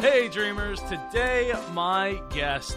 Hey, dreamers! Today, my guest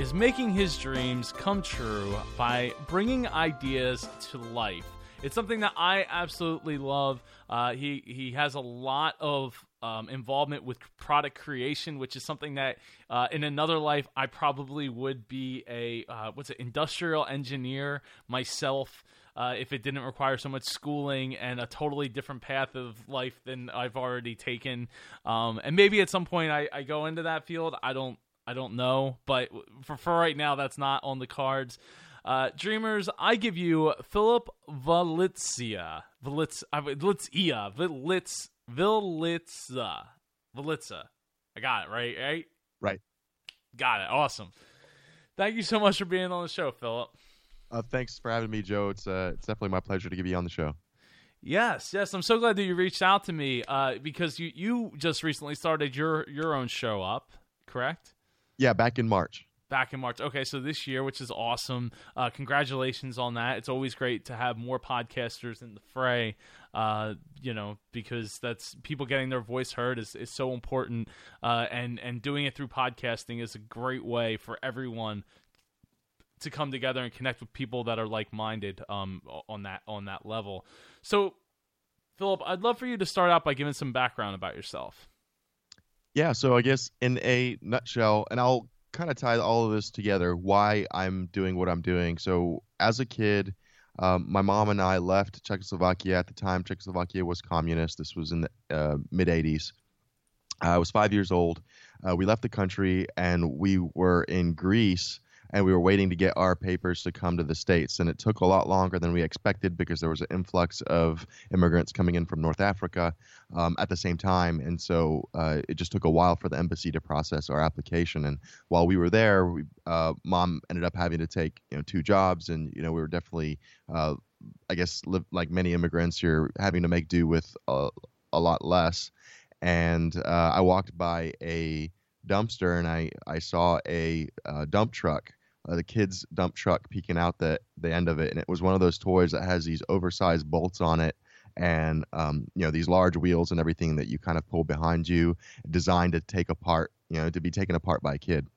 is making his dreams come true by bringing ideas to life. It's something that I absolutely love. Uh, he he has a lot of um, involvement with product creation, which is something that uh, in another life I probably would be a uh, what's it industrial engineer myself. Uh, if it didn't require so much schooling and a totally different path of life than I've already taken, um, and maybe at some point I, I go into that field. I don't I don't know, but for for right now, that's not on the cards. Uh, dreamers, I give you Filip Valitzia. Valitz, Valitzia. Vilitz, Vilitza. Vilitza. I got it, right? Right? Right. Got it. Awesome. Thank you so much for being on the show, Filip. Uh, thanks for having me, Joe. It's uh, it's definitely my pleasure to be on the show. Yes, yes. I'm so glad that you reached out to me uh, because you, you just recently started your, your own show up, correct? Yeah, back in March. Back in March. Okay, so this year, which is awesome. Uh, congratulations on that. It's always great to have more podcasters in the fray. Uh, you know, because that's people getting their voice heard is, is so important. Uh, and and doing it through podcasting is a great way for everyone to come together and connect with people that are like minded um, on that on that level. So, Filip, I'd love for you to start out by giving some background about yourself. Yeah, so I guess in a nutshell, and I'll kind of tie all of this together why I'm doing what I'm doing. So, as a kid, um, my mom and I left Czechoslovakia at the time. Czechoslovakia was communist. This was in the uh, mid 80s. I was five years old. Uh, we left the country and we were in Greece and we were waiting to get our papers to come to the states. And it took a lot longer than we expected because there was an influx of immigrants coming in from north africa um, at the same time. And so uh, it just took a while for the embassy to process our application. And while we were there we, uh, mom ended up having to take you know two jobs. And you know we were definitely uh, i guess like many immigrants you're having to make do with a, a lot less. And uh, i walked by a dumpster and I, I saw a uh, dump truck, uh, the kids' dump truck peeking out the, the end of it. And it was one of those toys that has these oversized bolts on it and, um, you know, these large wheels and everything that you kind of pull behind you, designed to take apart, you know, to be taken apart by a kid.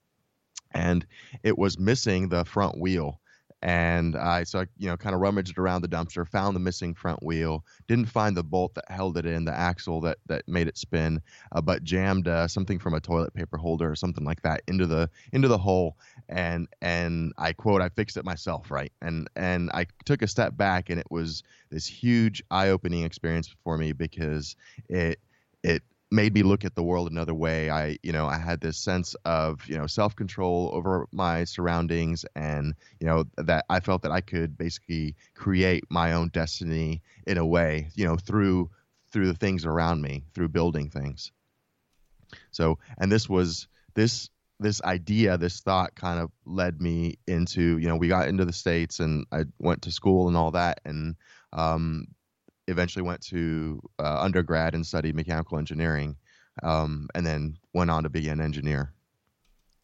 And it was missing the front wheel and I so I, you know kind of rummaged around the dumpster, found the missing front wheel, didn't find the bolt that held it in, the axle that that made it spin, uh, but jammed uh, something from a toilet paper holder or something like that into the into the hole, and and I quote I fixed it myself, right? And and I took a step back, and it was this huge eye-opening experience for me because it it made me look at the world another way. I, you know, I had this sense of, you know, self-control over my surroundings and, you know, that I felt that I could basically create my own destiny in a way, you know, through through the things around me, through building things. So, and this was this this idea, this thought kind of led me into, you know, we got into the states and I went to school and all that and um, eventually went to uh, undergrad and studied mechanical engineering, um, and then went on to be an engineer.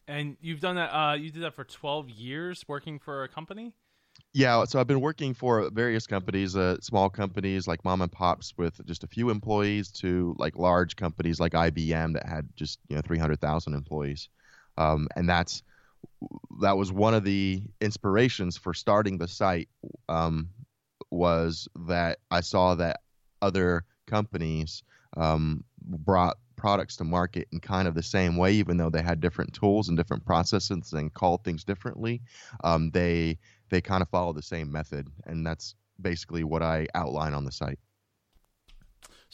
And you've done that. Uh, you did that for twelve years, working for a company. Yeah, so I've been working for various companies, uh, small companies like mom and pops with just a few employees, to like large companies like IBM that had just you know three hundred thousand employees, um, and that's that was one of the inspirations for starting the site. Um, was that I saw that other companies um, brought products to market in kind of the same way, even though they had different tools and different processes and called things differently. Um, they they kind of follow the same method, and that's basically what I outline on the site.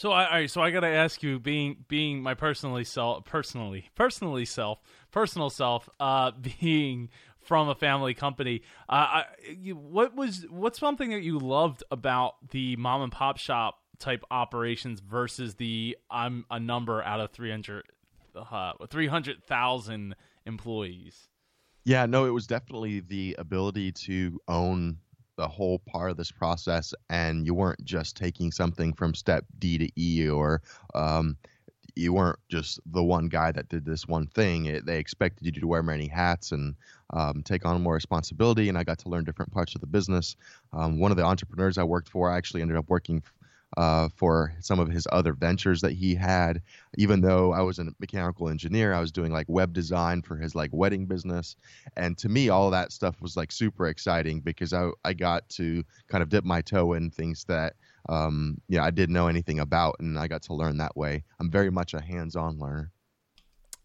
So I, so I got to ask you, being being my personally self, personally, personally self, personal self, uh, being from a family company. Uh, I, you, what was what's something that you loved about the mom and pop shop type operations versus the I'm a number out of 300 uh, 300,000 employees? Yeah, no, it was definitely the ability to own the whole part of this process and you weren't just taking something from step D to E or um, you weren't just the one guy that did this one thing. It, they expected you to wear many hats and um, take on more responsibility. And I got to learn different parts of the business. Um, one of the entrepreneurs I worked for, I actually ended up working uh, for some of his other ventures that he had. Even though I was a mechanical engineer, I was doing like web design for his like wedding business, and to me, all that stuff was like super exciting because I I got to kind of dip my toe in things that um, know I didn't know anything about, and I got to learn that way. I'm very much a hands-on learner.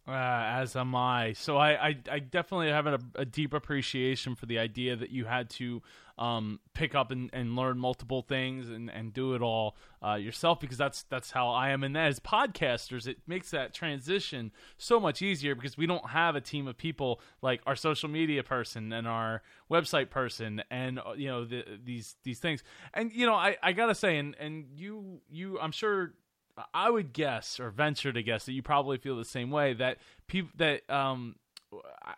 Uh, as am I. So I, I, I definitely have a, a, deep appreciation for the idea that you had to um, pick up and, and learn multiple things and, and do it all uh, yourself because that's that's how I am. And as podcasters, it makes that transition so much easier because we don't have a team of people like our social media person and our website person and uh, you know the, these these things. And you know I, I gotta say and and you you I'm sure I would guess or venture to guess that you probably feel the same way that people that um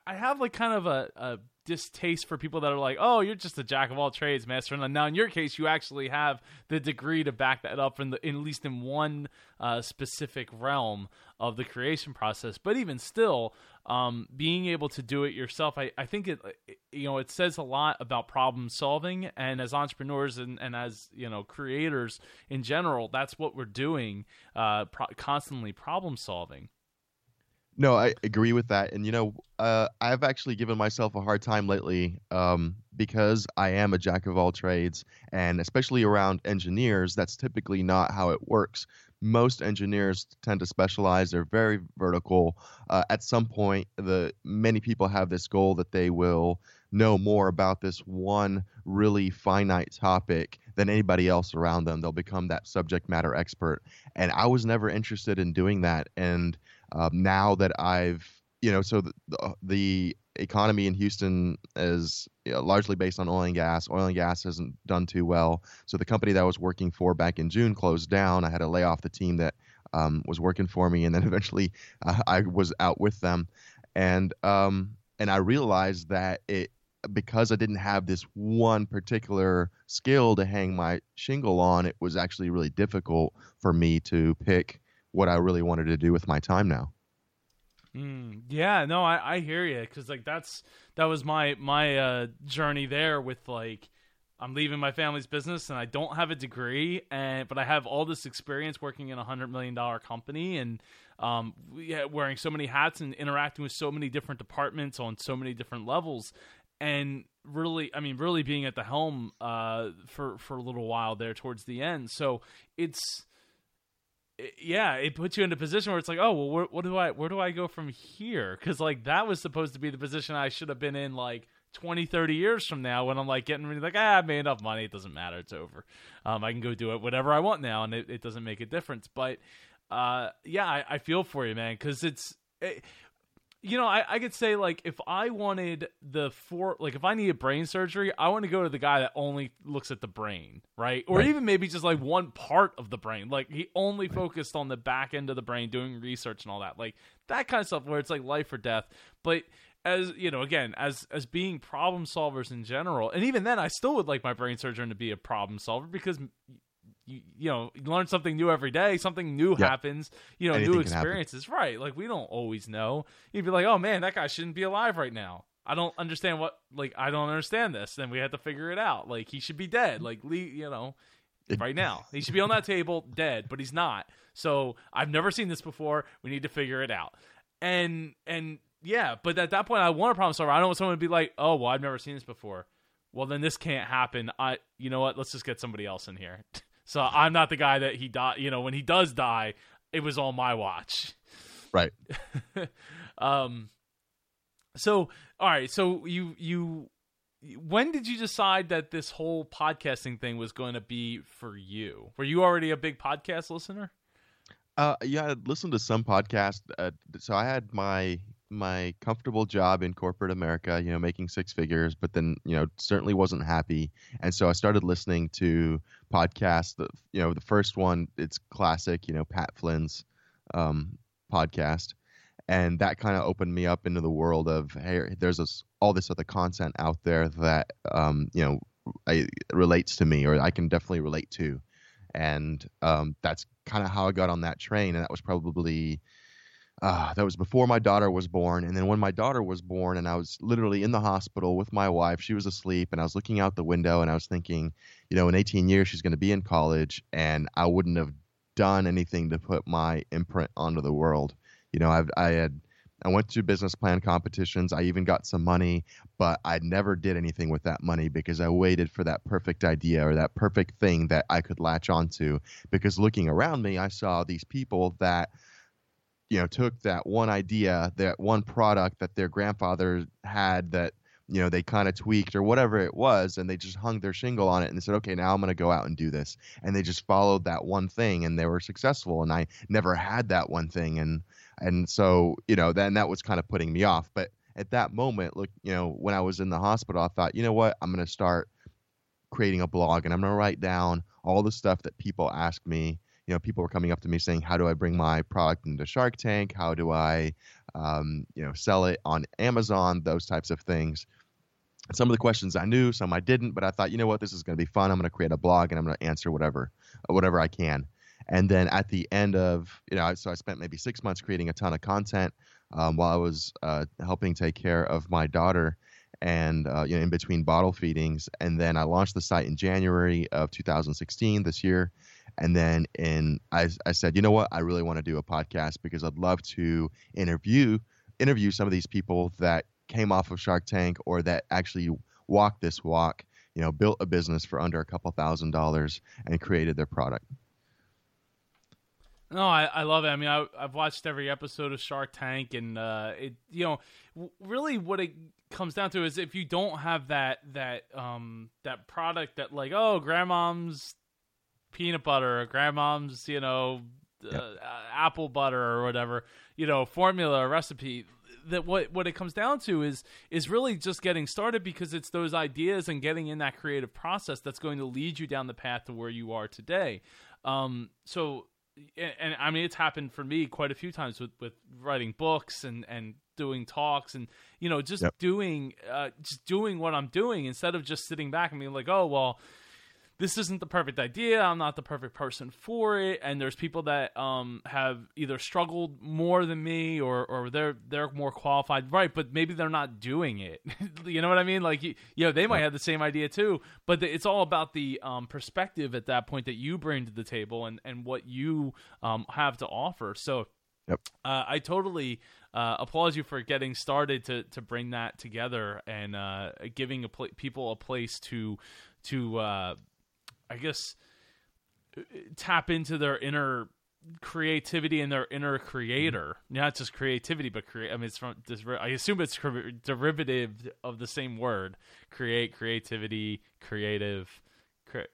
I have like kind of a, a distaste for people that are like, "Oh, you're just a jack of all trades, master." And now, in your case, you actually have the degree to back that up, in, the, in at least in one uh, specific realm of the creation process. But even still, um, being able to do it yourself, I, I think it, you know, it says a lot about problem solving. And as entrepreneurs and, and as you know, creators in general, that's what we're doing, uh, pro- constantly problem solving. No, I agree with that. And, you know, uh, I've actually given myself a hard time lately um, because I am a jack of all trades. And especially around engineers, that's typically not how it works. Most engineers tend to specialize, they're very vertical. Uh, at some point, the many people have this goal that they will know more about this one really finite topic than anybody else around them. They'll become that subject matter expert. And I was never interested in doing that. And um, now that I've, you know, so the, the economy in Houston is largely based on oil and gas. Oil and gas hasn't done too well. So the company that I was working for back in June closed down. I had to lay off the team that um, was working for me, and then eventually uh, I was out with them. And um, and I realized that it because I didn't have this one particular skill to hang my shingle on, it was actually really difficult for me to pick what I really wanted to do with my time now. Mm, yeah, no, I, I hear you because like that's that was my my uh, journey there with like I'm leaving my family's business and I don't have a degree and but I have all this experience working in a hundred million dollar company and um, wearing so many hats and interacting with so many different departments on so many different levels. And really i mean really being at the helm uh, for for a little while there towards the end. So it's yeah, it puts you in a position where it's like, oh, well, where, what do I, where do I go from here? Because like that was supposed to be the position I should have been in like 20, 30 years from now when I'm like getting really like, ah, I made enough money, it doesn't matter, it's over. Um, I can go do it whatever I want now, and it, it doesn't make a difference. But uh, yeah, I, I feel for you, man, because it's. It, you know, I, I could say like if I wanted the four, like if I needed brain surgery, I want to go to the guy that only looks at the brain, right? Or right. even maybe just like one part of the brain. Like he only focused on the back end of the brain, doing research and all that, like that kind of stuff where it's like life or death. But as you know, again, as as being problem solvers in general, and even then, I still would like my brain surgeon to be a problem solver because you, you know you learn something new every day something new happens you know Anything new experiences. Right like we don't always know. You'd be like oh man that guy shouldn't be alive right now. I don't understand what like i don't understand this. Then we have to figure it out. Like he should be dead. Like Lee, you know right now. He should be on that table dead but he's not. So i've never seen this before. We need to figure it out. And and yeah but at that point i want a problem solver. I don't want someone to be like oh well i've never seen this before. Well then this can't happen. I you know what? Let's just get somebody else in here So I'm not the guy that he died. You know, when he does die, it was on my watch. Right. um. So all right. So you you when did you decide that this whole podcasting thing was going to be for you? Were you already a big podcast listener? Uh, yeah, I listened to some podcasts. Uh, so I had my my comfortable job in corporate America, you know, making six figures, but then, you know, certainly wasn't happy. And so I started listening to podcasts. The, you know, the first one, it's classic, you know, Pat Flynn's um, podcast. And that kind of opened me up into the world of, hey, there's this, all this other content out there that, um, you know, I, relates to me or I can definitely relate to. And um, that's kind of how I got on that train. And that was probably uh, that was before my daughter was born. And then when my daughter was born, and I was literally in the hospital with my wife, she was asleep, and I was looking out the window and I was thinking, you know, in 18 years, she's going to be in college, and I wouldn't have done anything to put my imprint onto the world. You know, I've, I had. I went to business plan competitions. I even got some money, but I never did anything with that money because I waited for that perfect idea or that perfect thing that I could latch onto. Because looking around me, I saw these people that you know took that one idea that one product that their grandfather had that you know they kind of tweaked or whatever it was and they just hung their shingle on it and they said okay now i'm going to go out and do this. And they just followed that one thing and they were successful and i never had that one thing and and so you know then that was kind of putting me off but at that moment look you know when i was in the hospital i thought you know what? I'm going to start creating a blog and i'm going to write down all the stuff that people ask me you know, people were coming up to me saying, "How do I bring my product into Shark Tank? How do I, um, you know, sell it on Amazon? Those types of things." Some of the questions I knew, some I didn't, but I thought, you know what, this is going to be fun. I'm going to create a blog and I'm going to answer whatever, whatever I can. And then at the end of, you know, so I spent maybe six months creating a ton of content um, while I was uh, helping take care of my daughter and uh, you know in between bottle feedings and then i launched the site in january of 2016 this year and then in I, I said, you know what, I really want to do a podcast because I'd love to interview interview some of these people that came off of Shark Tank or that actually walked this walk, you know, built a business for under a couple thousand dollars and created their product. No, I, I love it. I mean, I, have watched every episode of Shark Tank, and uh, it, you know, really what it comes down to is if you don't have that that um that product that like oh grandmom's peanut butter or grandmom's, you know, yep. uh, apple butter or whatever, you know, formula or recipe. That what what it comes down to is is really just getting started because it's those ideas and getting in that creative process that's going to lead you down the path to where you are today. Um, so, and, and I mean, it's happened for me quite a few times with with writing books and and doing talks and you know just yep. doing uh, just doing what I'm doing instead of just sitting back and being like, oh well this isn't the perfect idea. I'm not the perfect person for it. And there's people that um, have either struggled more than me or, or they're they're more qualified, right? But maybe they're not doing it. you know what I mean? Like, you, you know, they might have the same idea too. But it's all about the um, perspective at that point that you bring to the table and and what you um, have to offer. So. Yep. Uh, I totally uh, applaud you for getting started to to bring that together and uh, giving a pl- people a place to to uh, I guess uh, tap into their inner creativity and their inner creator. Mm-hmm. Not just creativity but create i mean it's from this i assume it's derivative of the same word. Create creativity creative cre-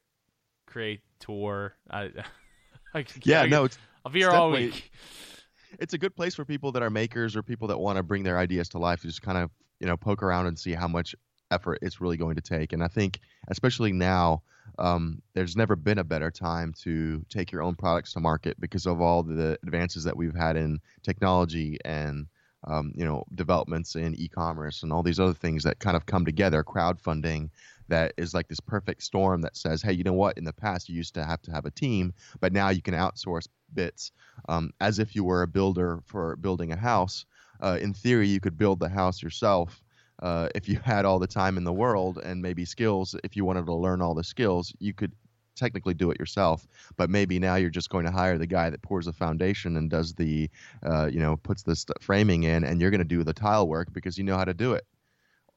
creator. I, I yeah no it's i'll be here all week. it's a good place for people that are makers or people that want to bring their ideas to life to just kind of you know poke around and see how much effort it's really going to take and i think especially now um, there's never been a better time to take your own products to market because of all the advances that we've had in technology and um, you know developments in e-commerce and all these other things that kind of come together crowdfunding that is like this perfect storm that says hey you know what? In the past you used to have to have a team but now you can outsource bits um, as if you were a builder for building a house. Uh, in theory you could build the house yourself uh, if you had all the time in the world and maybe skills, if you wanted to learn all the skills, you could technically do it yourself. But maybe now you're just going to hire the guy that pours the foundation and does the, uh, you know, puts the st- framing in, and you're going to do the tile work because you know how to do it.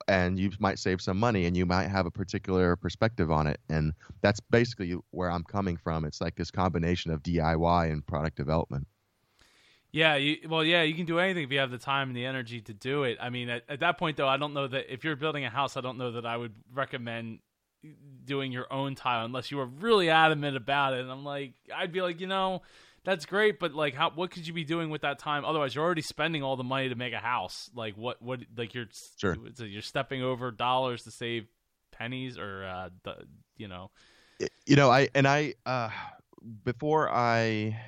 And you might save some money, and you might have a particular perspective on it. And that's basically where I'm coming from. It's like this combination of DIY and product development. Yeah, you, well, yeah, you can do anything if you have the time and the energy to do it. I mean, at, at that point, though, I don't know that if you're building a house, I don't know that I would recommend doing your own tile unless you were really adamant about it. And I'm like, I'd be like, you know, that's great, but like, how what could you be doing with that time? Otherwise, you're already spending all the money to make a house. Like, what, what, like you're sure. you're stepping over dollars to save pennies, or uh, the, you know, you know, I and I uh, before I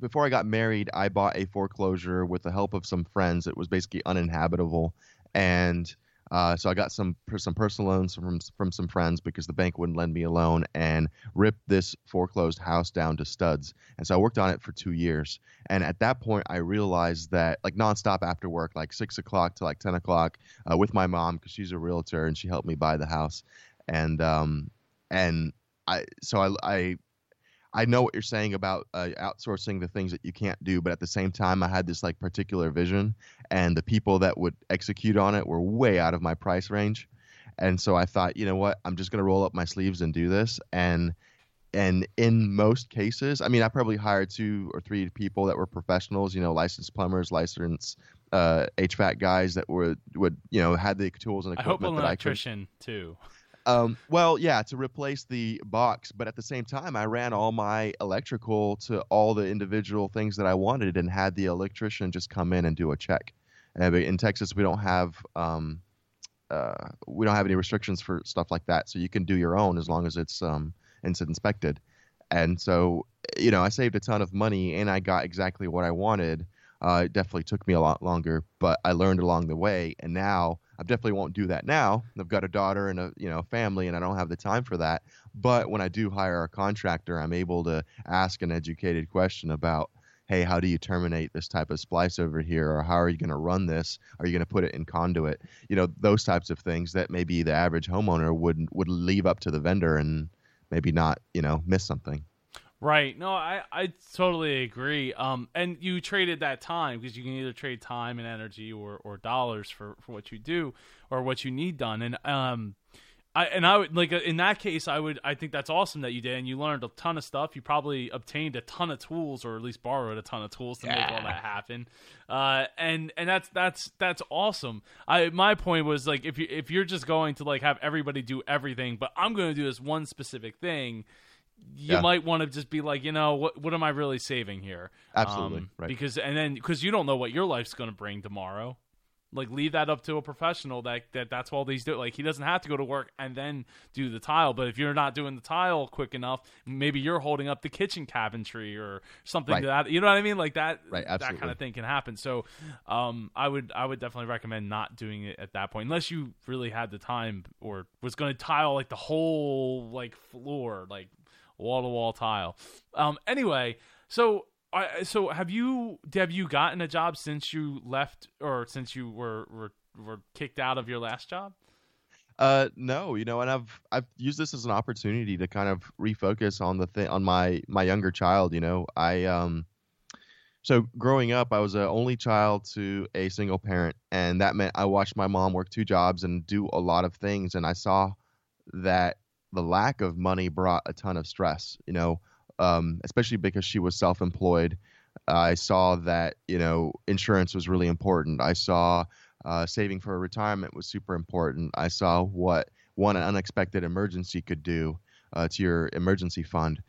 before I got married, I bought a foreclosure with the help of some friends. It was basically uninhabitable, and Uh, so I got some some personal loans from from some friends because the bank wouldn't lend me a loan and ripped this foreclosed house down to studs. And so I worked on it for two years. And at that point, I realized that like nonstop after work, like six o'clock to like ten o'clock, uh, with my mom because she's a realtor and she helped me buy the house. And um and I so I I I know what you're saying about uh, outsourcing the things that you can't do, but at the same time, I had this like particular vision, and the people that would execute on it were way out of my price range, and so I thought, you know what, I'm just gonna roll up my sleeves and do this, and and in most cases, I mean, I probably hired two or three people that were professionals, you know, licensed plumbers, licensed uh, HVAC guys that would would you know had the tools and equipment I hope an electrician I could. too. Um, well, yeah, to replace the box, but at the same time, I ran all my electrical to all the individual things that I wanted, and had the electrician just come in and do a check. Uh, in Texas, we don't have um, uh, we don't have any restrictions for stuff like that, so you can do your own as long as it's um, it's inspected. And so, you know, I saved a ton of money, and I got exactly what I wanted. Uh, it definitely took me a lot longer, but I learned along the way, and now I definitely won't do that now. I've got a daughter and a you know family, and I don't have the time for that. But when I do hire a contractor, I'm able to ask an educated question about, hey, how do you terminate this type of splice over here, or how are you going to run this? Are you going to put it in conduit? You know, those types of things that maybe the average homeowner would would leave up to the vendor and maybe not you know miss something. Right. No, I, I totally agree. Um, and you traded that time because you can either trade time and energy or, or dollars for, for what you do or what you need done. And um, I and I would like in that case, I would I think that's awesome that you did, and you learned a ton of stuff. You probably obtained a ton of tools, or at least borrowed a ton of tools to yeah. make all that happen. Uh, and and that's that's that's awesome. I my point was like if you if you're just going to like have everybody do everything, but I'm going to do this one specific thing you yeah. might want to just be like, you know, what what am I really saving here? Absolutely, um, right. Because and then because you don't know what your life's going to bring tomorrow. Like leave that up to a professional that, that that's all these do. Like he doesn't have to go to work and then do the tile. But if you're not doing the tile quick enough, maybe you're holding up the kitchen cabinetry or something right. that you know what I mean. Like that, right, absolutely. that kind of thing can happen. So, um, I would I would definitely recommend not doing it at that point unless you really had the time or was going to tile like the whole like floor, like wall to wall tile. Um, anyway, so I so have you have you gotten a job since you left or since you were were, were kicked out of your last job? Uh, no, you know, and I've I've used this as an opportunity to kind of refocus on the thing on my my younger child. You know, I um, so growing up, I was an only child to a single parent, and that meant I watched my mom work two jobs and do a lot of things, and I saw that the lack of money brought a ton of stress, you know, um, especially because she was self employed. I saw that, you know, insurance was really important. I saw uh, saving for retirement was super important. I saw what one unexpected emergency could do uh, to your emergency fund.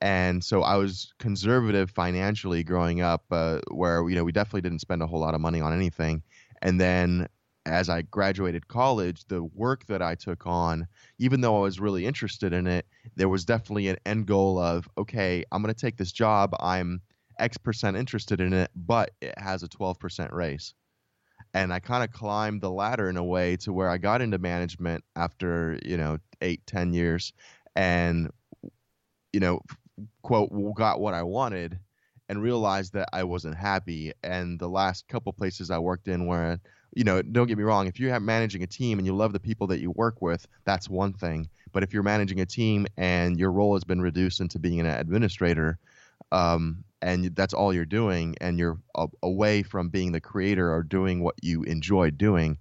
And so I was conservative financially growing up, uh, where you know we definitely didn't spend a whole lot of money on anything. And then as I graduated college, the work that I took on, even though I was really interested in it, there was definitely an end goal of, okay, I'm going to take this job. I'm X percent interested in it, but it has a 12% raise. And I kind of climbed the ladder in a way to where I got into management after, you know, eight, ten years and, you know, quote, got what I wanted and realized that I wasn't happy. And the last couple places I worked in where you know, don't get me wrong. If you're managing a team and you love the people that you work with, that's one thing. But if you're managing a team and your role has been reduced into being an administrator, um, and that's all you're doing, and you're a- away from being the creator or doing what you enjoy doing,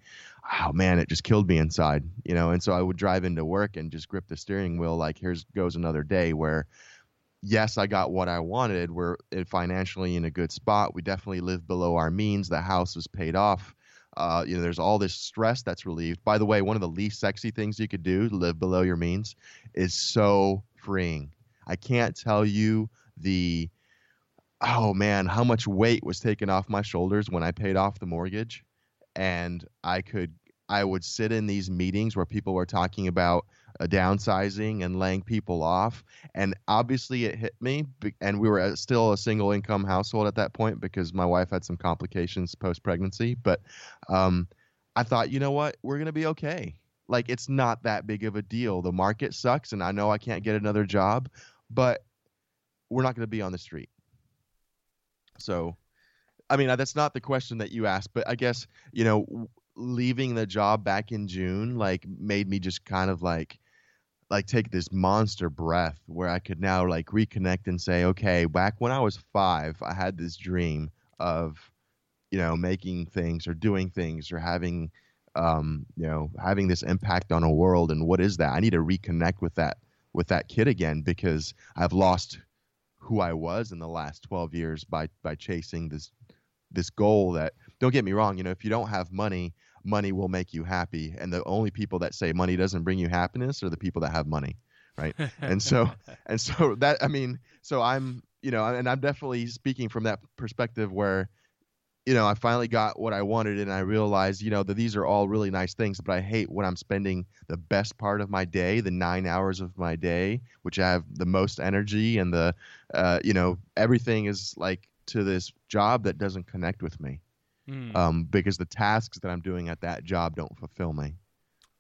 oh man, it just killed me inside, you know. And so I would drive into work and just grip the steering wheel like, here's goes another day where yes, I got what I wanted. We're financially in a good spot. We definitely live below our means. The house was paid off. Uh, you know, there's all this stress that's relieved. By the way, one of the least sexy things you could do live below your means is so freeing. I can't tell you the oh man, how much weight was taken off my shoulders when I paid off the mortgage, and I could I would sit in these meetings where people were talking about uh, downsizing and laying people off. And obviously, it hit me. And we were still a single income household at that point because my wife had some complications post pregnancy. But um, I thought, you know what, we're gonna be okay. Like it's not that big of a deal. The market sucks, and I know I can't get another job, but we're not gonna be on the street. So, I mean, that's not the question that you asked, but I guess you know, leaving the job back in June like made me just kind of like like take this monster breath where I could now like reconnect and say, okay, back when I was five, I had this dream of, you know, making things or doing things or having, um, you know, having this impact on a world. And what is that? I need to reconnect with that with that kid again because I've lost who I was in the last 12 years by by chasing this this goal that don't get me wrong, you know, if you don't have money, money will make you happy. And the only people that say money doesn't bring you happiness are the people that have money. Right. and so, and so that, I mean, so I'm, you know, and I'm definitely speaking from that perspective where, you know, I finally got what I wanted and I realized, you know, that these are all really nice things, but I hate when I'm spending the best part of my day, the nine hours of my day, which I have the most energy and the, uh, you know, everything is like to this job that doesn't connect with me mm. um, because the tasks that I'm doing at that job don't fulfill me.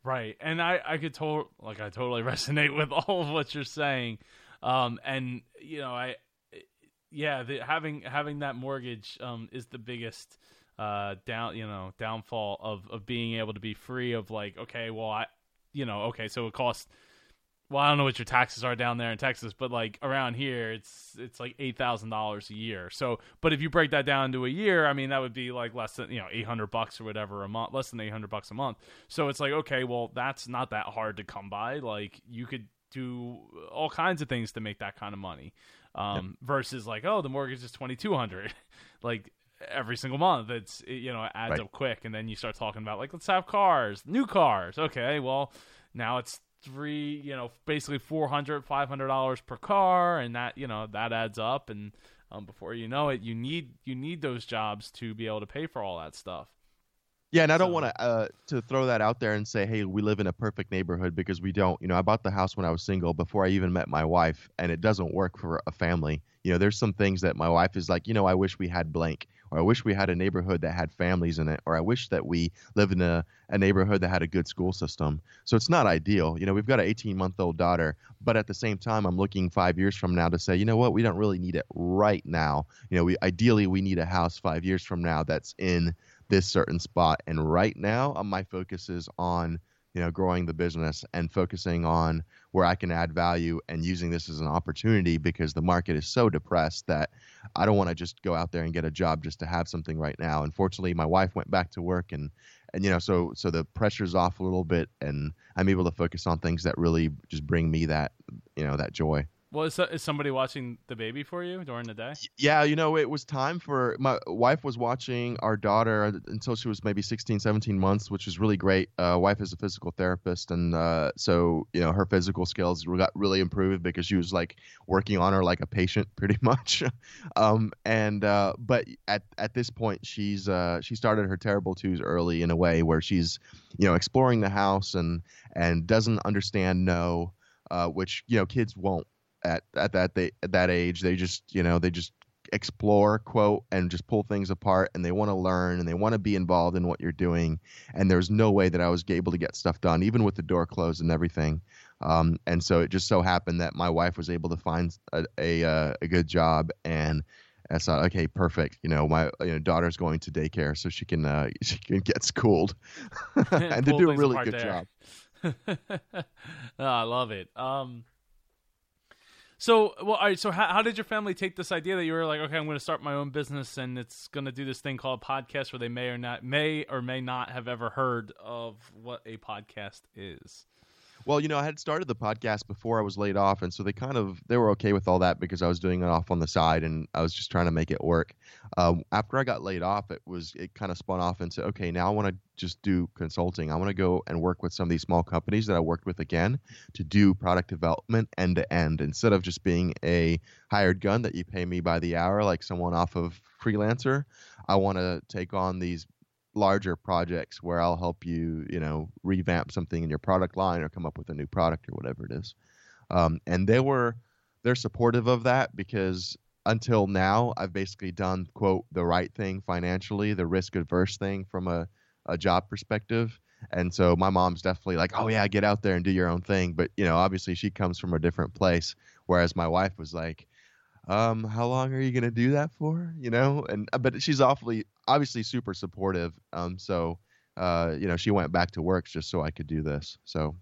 Right, and I I could to- like I totally resonate with all of what you're saying, um, and you know I yeah the, having having that mortgage um, is the biggest uh, down you know downfall of of being able to be free of like okay well I you know okay so it costs well, I don't know what your taxes are down there in Texas, but like around here, it's it's like eight thousand dollars a year. So, but if you break that down to a year, I mean, that would be like less than you know eight hundred bucks or whatever a month, less than eight hundred bucks a month. So it's like okay, well, that's not that hard to come by. Like you could do all kinds of things to make that kind of money, um, yep. versus like oh, the mortgage is twenty two hundred, like every single month. It's it, you know it adds right. up quick, and then you start talking about like let's have cars, new cars. Okay, well now it's three, you know, basically 400 dollars per car, and that you know that adds up, and um, before you know it, you need you need those jobs to be able to pay for all that stuff. Yeah, and I don't want to uh, to throw that out there and say, hey, we live in a perfect neighborhood because we don't. You know, I bought the house when I was single before I even met my wife, and it doesn't work for a family. You know, there's some things that my wife is like, you know, I wish we had blank, or I wish we had a neighborhood that had families in it, or I wish that we live in a, a neighborhood that had a good school system. So it's not ideal. You know, we've got an 18 month old daughter, but at the same time, I'm looking five years from now to say, you know what, we don't really need it right now. You know, we ideally we need a house five years from now that's in this certain spot. And right now, uh, my focus is on you know growing the business and focusing on where I can add value and using this as an opportunity because the market is so depressed that I don't want to just go out there and get a job just to have something right now. Unfortunately, my wife went back to work and and you know so so the pressure's off a little bit and I'm able to focus on things that really just bring me that you know that joy. Well, is, is somebody watching the baby for you during the day? Yeah, you know, it was time for my wife was watching our daughter until she was maybe 16, 17 months, which is really great. Uh, wife is a physical therapist, and uh, so you know her physical skills got really improved because she was like working on her like a patient, pretty much. um, and uh, but at at this point, she's uh, she started her terrible twos early in a way where she's you know exploring the house and and doesn't understand no. Uh, which you know kids won't at at that they at that age they just you know they just explore quote and just pull things apart and they want to learn and they want to be involved in what you're doing and there's no way that i was able to get stuff done even with the door closed and everything um, and so it just so happened that my wife was able to find a a, uh, a good job and I thought, okay, perfect. You know, my you know, daughter's going to daycare, so she can uh, she can get schooled, and they do a really good there. job. oh, I love it. Um, so, well, all right. So, how, how did your family take this idea that you were like, okay, I'm going to start my own business, and it's going to do this thing called podcast, where they may or not may or may not have ever heard of what a podcast is. Well, you know, I had started the podcast before I was laid off, and so they kind of they were okay with all that because I was doing it off on the side, and I was just trying to make it work. Um, after I got laid off, it was it kind of spun off into okay, now I want to just do consulting. I want to go and work with some of these small companies that I worked with again to do product development end to end instead of just being a hired gun that you pay me by the hour like someone off of freelancer. I want to take on these larger projects where I'll help you, you know, revamp something in your product line or come up with a new product or whatever it is. Um, and they were they're supportive of that because until now I've basically done quote the right thing financially, the risk adverse thing from a a job perspective. And so my mom's definitely like, oh yeah, get out there and do your own thing. But you know, obviously she comes from a different place, whereas my wife was like, um, how long are you gonna do that for? You know, and uh, but she's awfully obviously super supportive. Um, so uh, you know, she went back to work just so I could do this. So,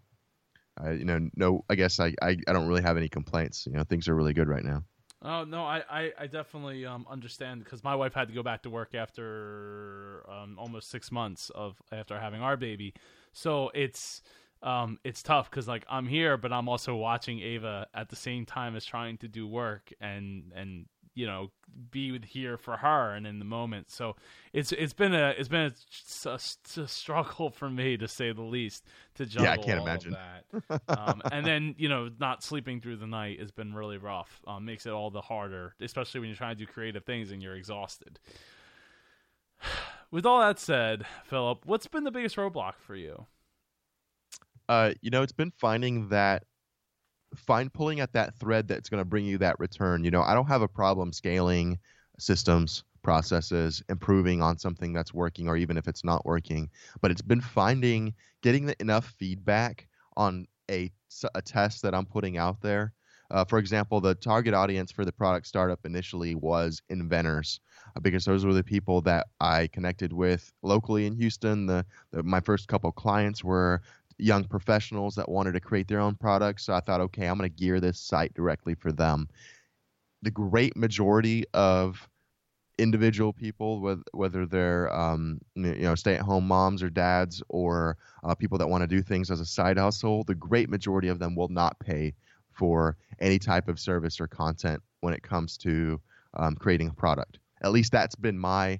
I, you know, no, I guess I, I I don't really have any complaints. You know, things are really good right now. Oh no, I I, I definitely um, understand because my wife had to go back to work after um, almost six months of after having our baby, so it's um, it's tough because like I'm here, but I'm also watching Ava at the same time as trying to do work and and you know be with here for her and in the moment. So it's it's been a it's been a, a, a struggle for me to say the least to juggle. Yeah, I can't imagine that. um, and then you know not sleeping through the night has been really rough. Um, makes it all the harder, especially when you're trying to do creative things and you're exhausted. With all that said, Filip, what's been the biggest roadblock for you? Uh, you know, it's been finding that find pulling at that thread that's going to bring you that return. You know, I don't have a problem scaling systems, processes, improving on something that's working, or even if it's not working. But it's been finding getting the, enough feedback on a a test that I'm putting out there. Uh, for example, the target audience for the product startup initially was inventors, uh, because those were the people that I connected with locally in Houston. The, the my first couple clients were young professionals that wanted to create their own products. So I thought, okay, I'm going to gear this site directly for them. The great majority of individual people, whether they're um, you know stay-at-home moms or dads or uh, people that want to do things as a side hustle, the great majority of them will not pay for any type of service or content when it comes to um, creating a product. At least that's been my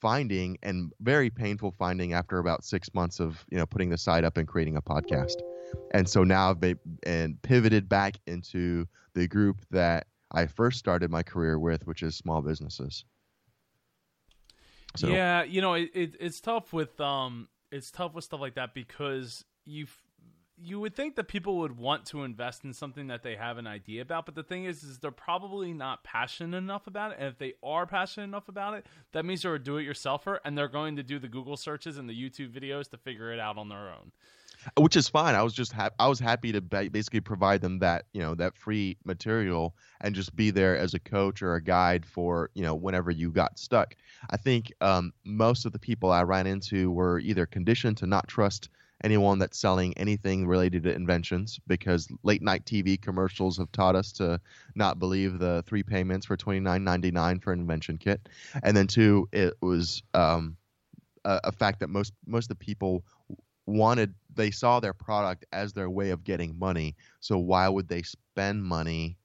finding and very painful finding after about six months of you know putting the site up and creating a podcast. And so now i've been, and pivoted back into the group that i first started my career with which is small businesses. So, yeah you know it, it, it's tough with um it's tough with stuff like that because you've you would think that people would want to invest in something that they have an idea about, but the thing is, is they're probably not passionate enough about it. And if they are passionate enough about it, that means they're a do-it-yourselfer, and they're going to do the Google searches and the YouTube videos to figure it out on their own. Which is fine. I was just ha- I was happy to basically provide them that you know that free material and just be there as a coach or a guide for you know whenever you got stuck. I think um, most of the people I ran into were either conditioned to not trust anyone that's selling anything related to inventions because late night TV commercials have taught us to not believe the three payments for twenty nine ninety nine for an invention kit, and then two, it was um, a, a fact that most most of the people wanted they saw their product as their way of getting money. So why would they spend money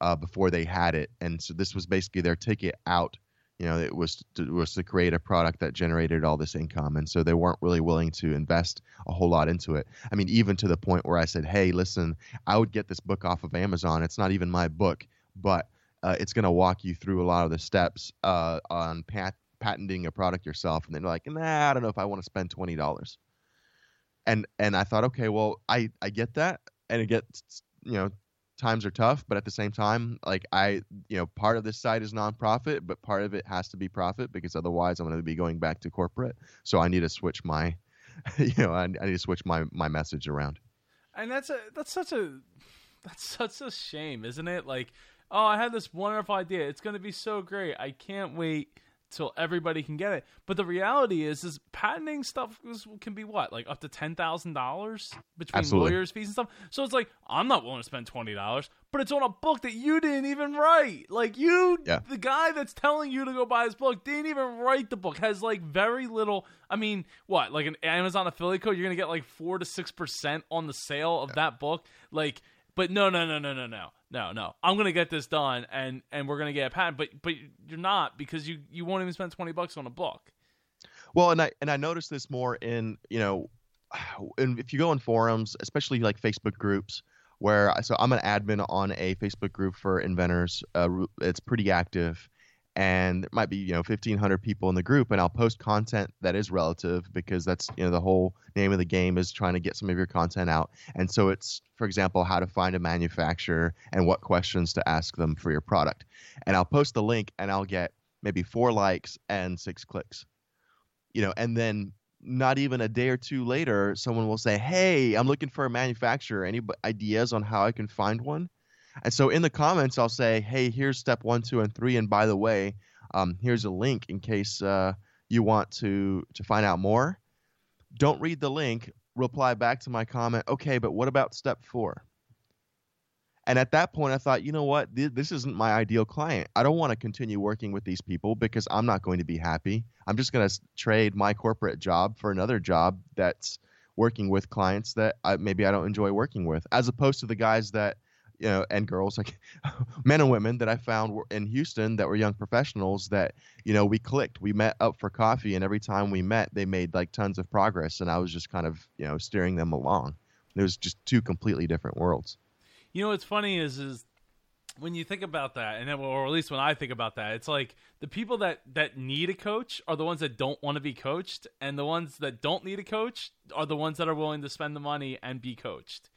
uh, before they had it? And so this was basically their ticket out you know it was to, was to create a product that generated all this income and so they weren't really willing to invest a whole lot into it. I mean even to the point where i said hey listen i would get this book off of amazon. It's not even my book but uh, it's going to walk you through a lot of the steps uh, on pat- patenting a product yourself. And then like nah i don't know if i want to spend $20 and and i thought okay well i i get that and it gets you know times are tough, but at the same time, like I, you know, part of this site is nonprofit, but part of it has to be profit because otherwise I'm going to be going back to corporate. So I need to switch my, you know, I, I need to switch my my message around. And that's a that's such a that's such a shame, isn't it? Like, oh, I had this wonderful idea. It's going to be so great. I can't wait till everybody can get it. But the reality is, is patenting stuff is, can be what, like up to ten thousand dollars between Absolutely. lawyers' fees and stuff. So it's like I'm not willing to spend twenty dollars, but it's on a book that you didn't even write. Like you, yeah. the guy that's telling you to go buy his book didn't even write the book. Has like very little. I mean, what, like an Amazon affiliate code? You're gonna get like four to six percent on the sale of yeah. that book. Like, but no, no, no, no, no, no no, no. I'm gonna get this done, and and we're gonna get a patent. But but you're not because you you won't even spend twenty bucks on a book. Well, and I and I noticed this more in you know, and if you go in forums, especially like Facebook groups, where so I'm an admin on a Facebook group for inventors. Uh, it's pretty active, and there might be you know 1500 people in the group and i'll post content that is relative because that's you know the whole name of the game is trying to get some of your content out and so it's for example how to find a manufacturer and what questions to ask them for your product and i'll post the link and i'll get maybe four likes and six clicks you know and then not even a day or two later, someone will say, "Hey, I'm looking for a manufacturer. Any ideas on how I can find one?" And so in the comments, I'll say, "Hey, here's step one, two, and three, and by the way, um, here's a link in case uh, you want to to find out more." Don't read the link. Reply back to my comment. Okay, but what about step four? And at that point, I thought, you know what? This isn't my ideal client. I don't want to continue working with these people because I'm not going to be happy. I'm just going to trade my corporate job for another job that's working with clients that I, maybe I don't enjoy working with, as opposed to the guys that, you know, and girls, like men and women that I found in Houston that were young professionals that, you know, we clicked. We met up for coffee, and every time we met, they made like tons of progress. And I was just kind of, you know, steering them along. It was just two completely different worlds. You know what's funny is is when you think about that, and then, or at least when I think about that, it's like the people that that need a coach are the ones that don't want to be coached, and the ones that don't need a coach are the ones that are willing to spend the money and be coached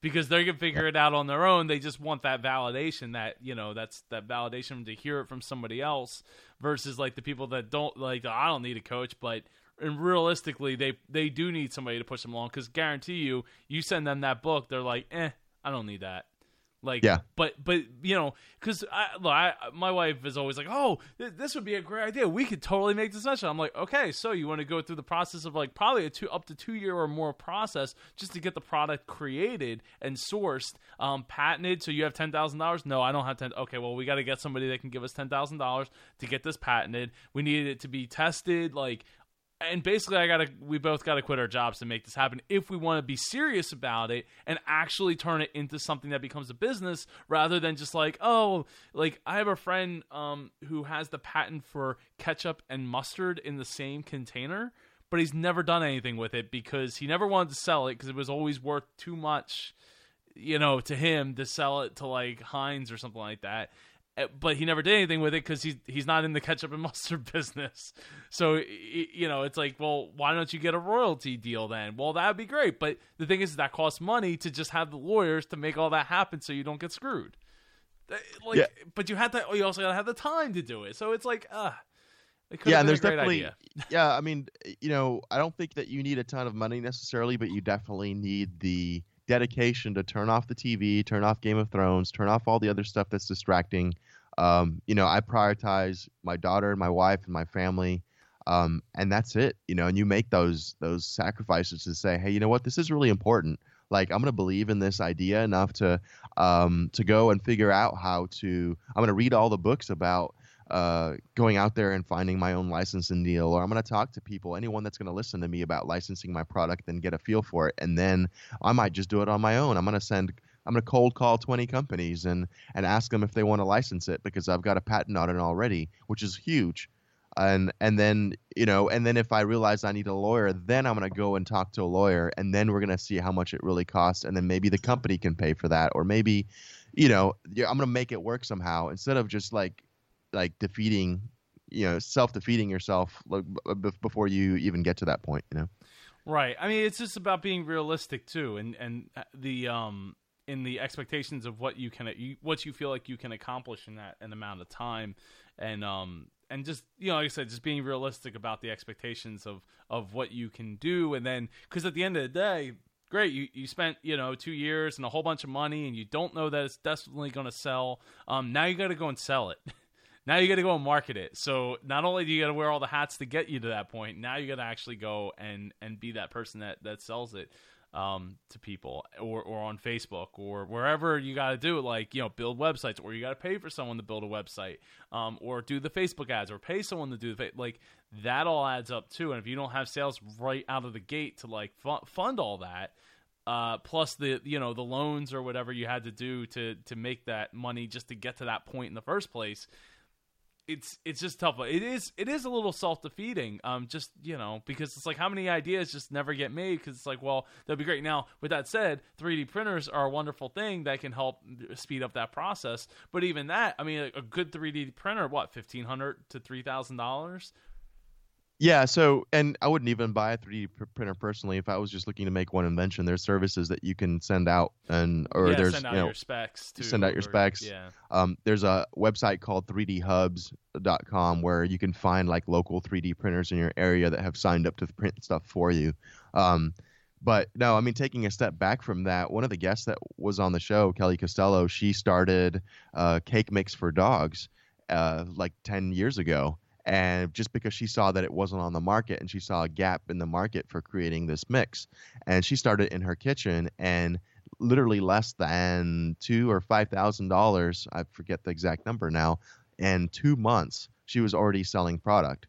because they can figure it out on their own. They just want that validation that you know that's that validation to hear it from somebody else versus like the people that don't like I don't need a coach, but and realistically they they do need somebody to push them along because guarantee you you send them that book they're like eh I don't need that. Like, yeah, but but you know, because I, I, my wife is always like, oh, th- this would be a great idea. We could totally make this special. I'm like, okay, so you want to go through the process of like probably a two up to two year or more process just to get the product created and sourced, um, patented. So you have ten thousand dollars? No, I don't have ten. Okay, well, we got to get somebody that can give us ten thousand dollars to get this patented. We need it to be tested, like and basically i gotta we both gotta quit our jobs to make this happen if we want to be serious about it and actually turn it into something that becomes a business rather than just like oh like i have a friend um, who has the patent for ketchup and mustard in the same container but he's never done anything with it because he never wanted to sell it because it was always worth too much you know to him to sell it to like heinz or something like that but he never did anything with it because he's he's not in the ketchup and mustard business. So you know, it's like, well, why don't you get a royalty deal then? Well, that'd be great, but the thing is, that costs money to just have the lawyers to make all that happen, so you don't get screwed. Eh, like, yeah. but you had to. You also got to have the time to do it. So it's like, uh yeah, and there's definitely yeah. I mean, you know, I don't think that you need a ton of money necessarily, but you definitely need the dedication to turn off the TV, turn off Game of Thrones, turn off all the other stuff that's distracting, um, you know, I prioritize my daughter and my wife and my family. Um, and that's it, you know, and you make those those sacrifices to say, hey, you know what, this is really important. Like I'm gonna believe in this idea enough to um, to go and figure out how to. I'm gonna read all the books about uh, going out there and finding my own licensing deal, or I'm going to talk to people, anyone that's going to listen to me about licensing my product and get a feel for it. And then I might just do it on my own. I'm going to send I'm going to cold call 20 companies and and ask them if they want to license it because I've got a patent on it already, which is huge. And and then you know, and then if I realize I need a lawyer, then I'm going to go and talk to a lawyer, and then we're going to see how much it really costs, and then maybe the company can pay for that, or maybe, you know, I'm going to make it work somehow instead of just like like defeating, you know, self defeating yourself before you even get to that point, you know. Right. I mean, it's just about being realistic too, and and uh, the um in the expectations of what you can what you feel like you can accomplish in that an amount of time. And um and just you know like i said just being realistic about the expectations of of what you can do. And then because at the end of the day great you, you spent you know two years and a whole bunch of money and you don't know that it's definitely going to sell. Um now you got to go and sell it. Now you got to go and market it. So not only do you got to wear all the hats to get you to that point now you got to actually go and and be that person that that sells it um, to people or, or on Facebook or wherever you got to do it, like, you know, build websites or you got to pay for someone to build a website um, or do the Facebook ads or pay someone to do the, like, that all adds up too. And if you don't have sales right out of the gate to like fund all that, uh, plus the you know the loans or whatever you had to do to to make that money just to get to that point in the first place, it's it's just tough. It is it is a little self defeating. Um, just you know because it's like how many ideas just never get made because it's like well that'd be great. Now with that said, 3D printers are a wonderful thing that can help speed up that process. But even that, I mean, a, a good 3D printer, what fifteen hundred to three thousand dollars. Yeah, so and I wouldn't even buy a 3D pr- printer personally if I was just looking to make one invention. There's services that you can send out and or yeah, there's send out you know your specs. Too, send out your or- specs. Yeah. um, there's a website called 3dhubs.com where you can find like local 3D printers in your area that have signed up to print stuff for you. Um, but no, I mean, taking a step back from that, one of the guests that was on the show, Kelly Costello, she started uh, Cake Mix for Dogs uh, like 10 years ago. And just because she saw that it wasn't on the market and she saw a gap in the market for creating this mix. And she started in her kitchen and literally less than two or five thousand dollars, I forget the exact number now, in two months she was already selling product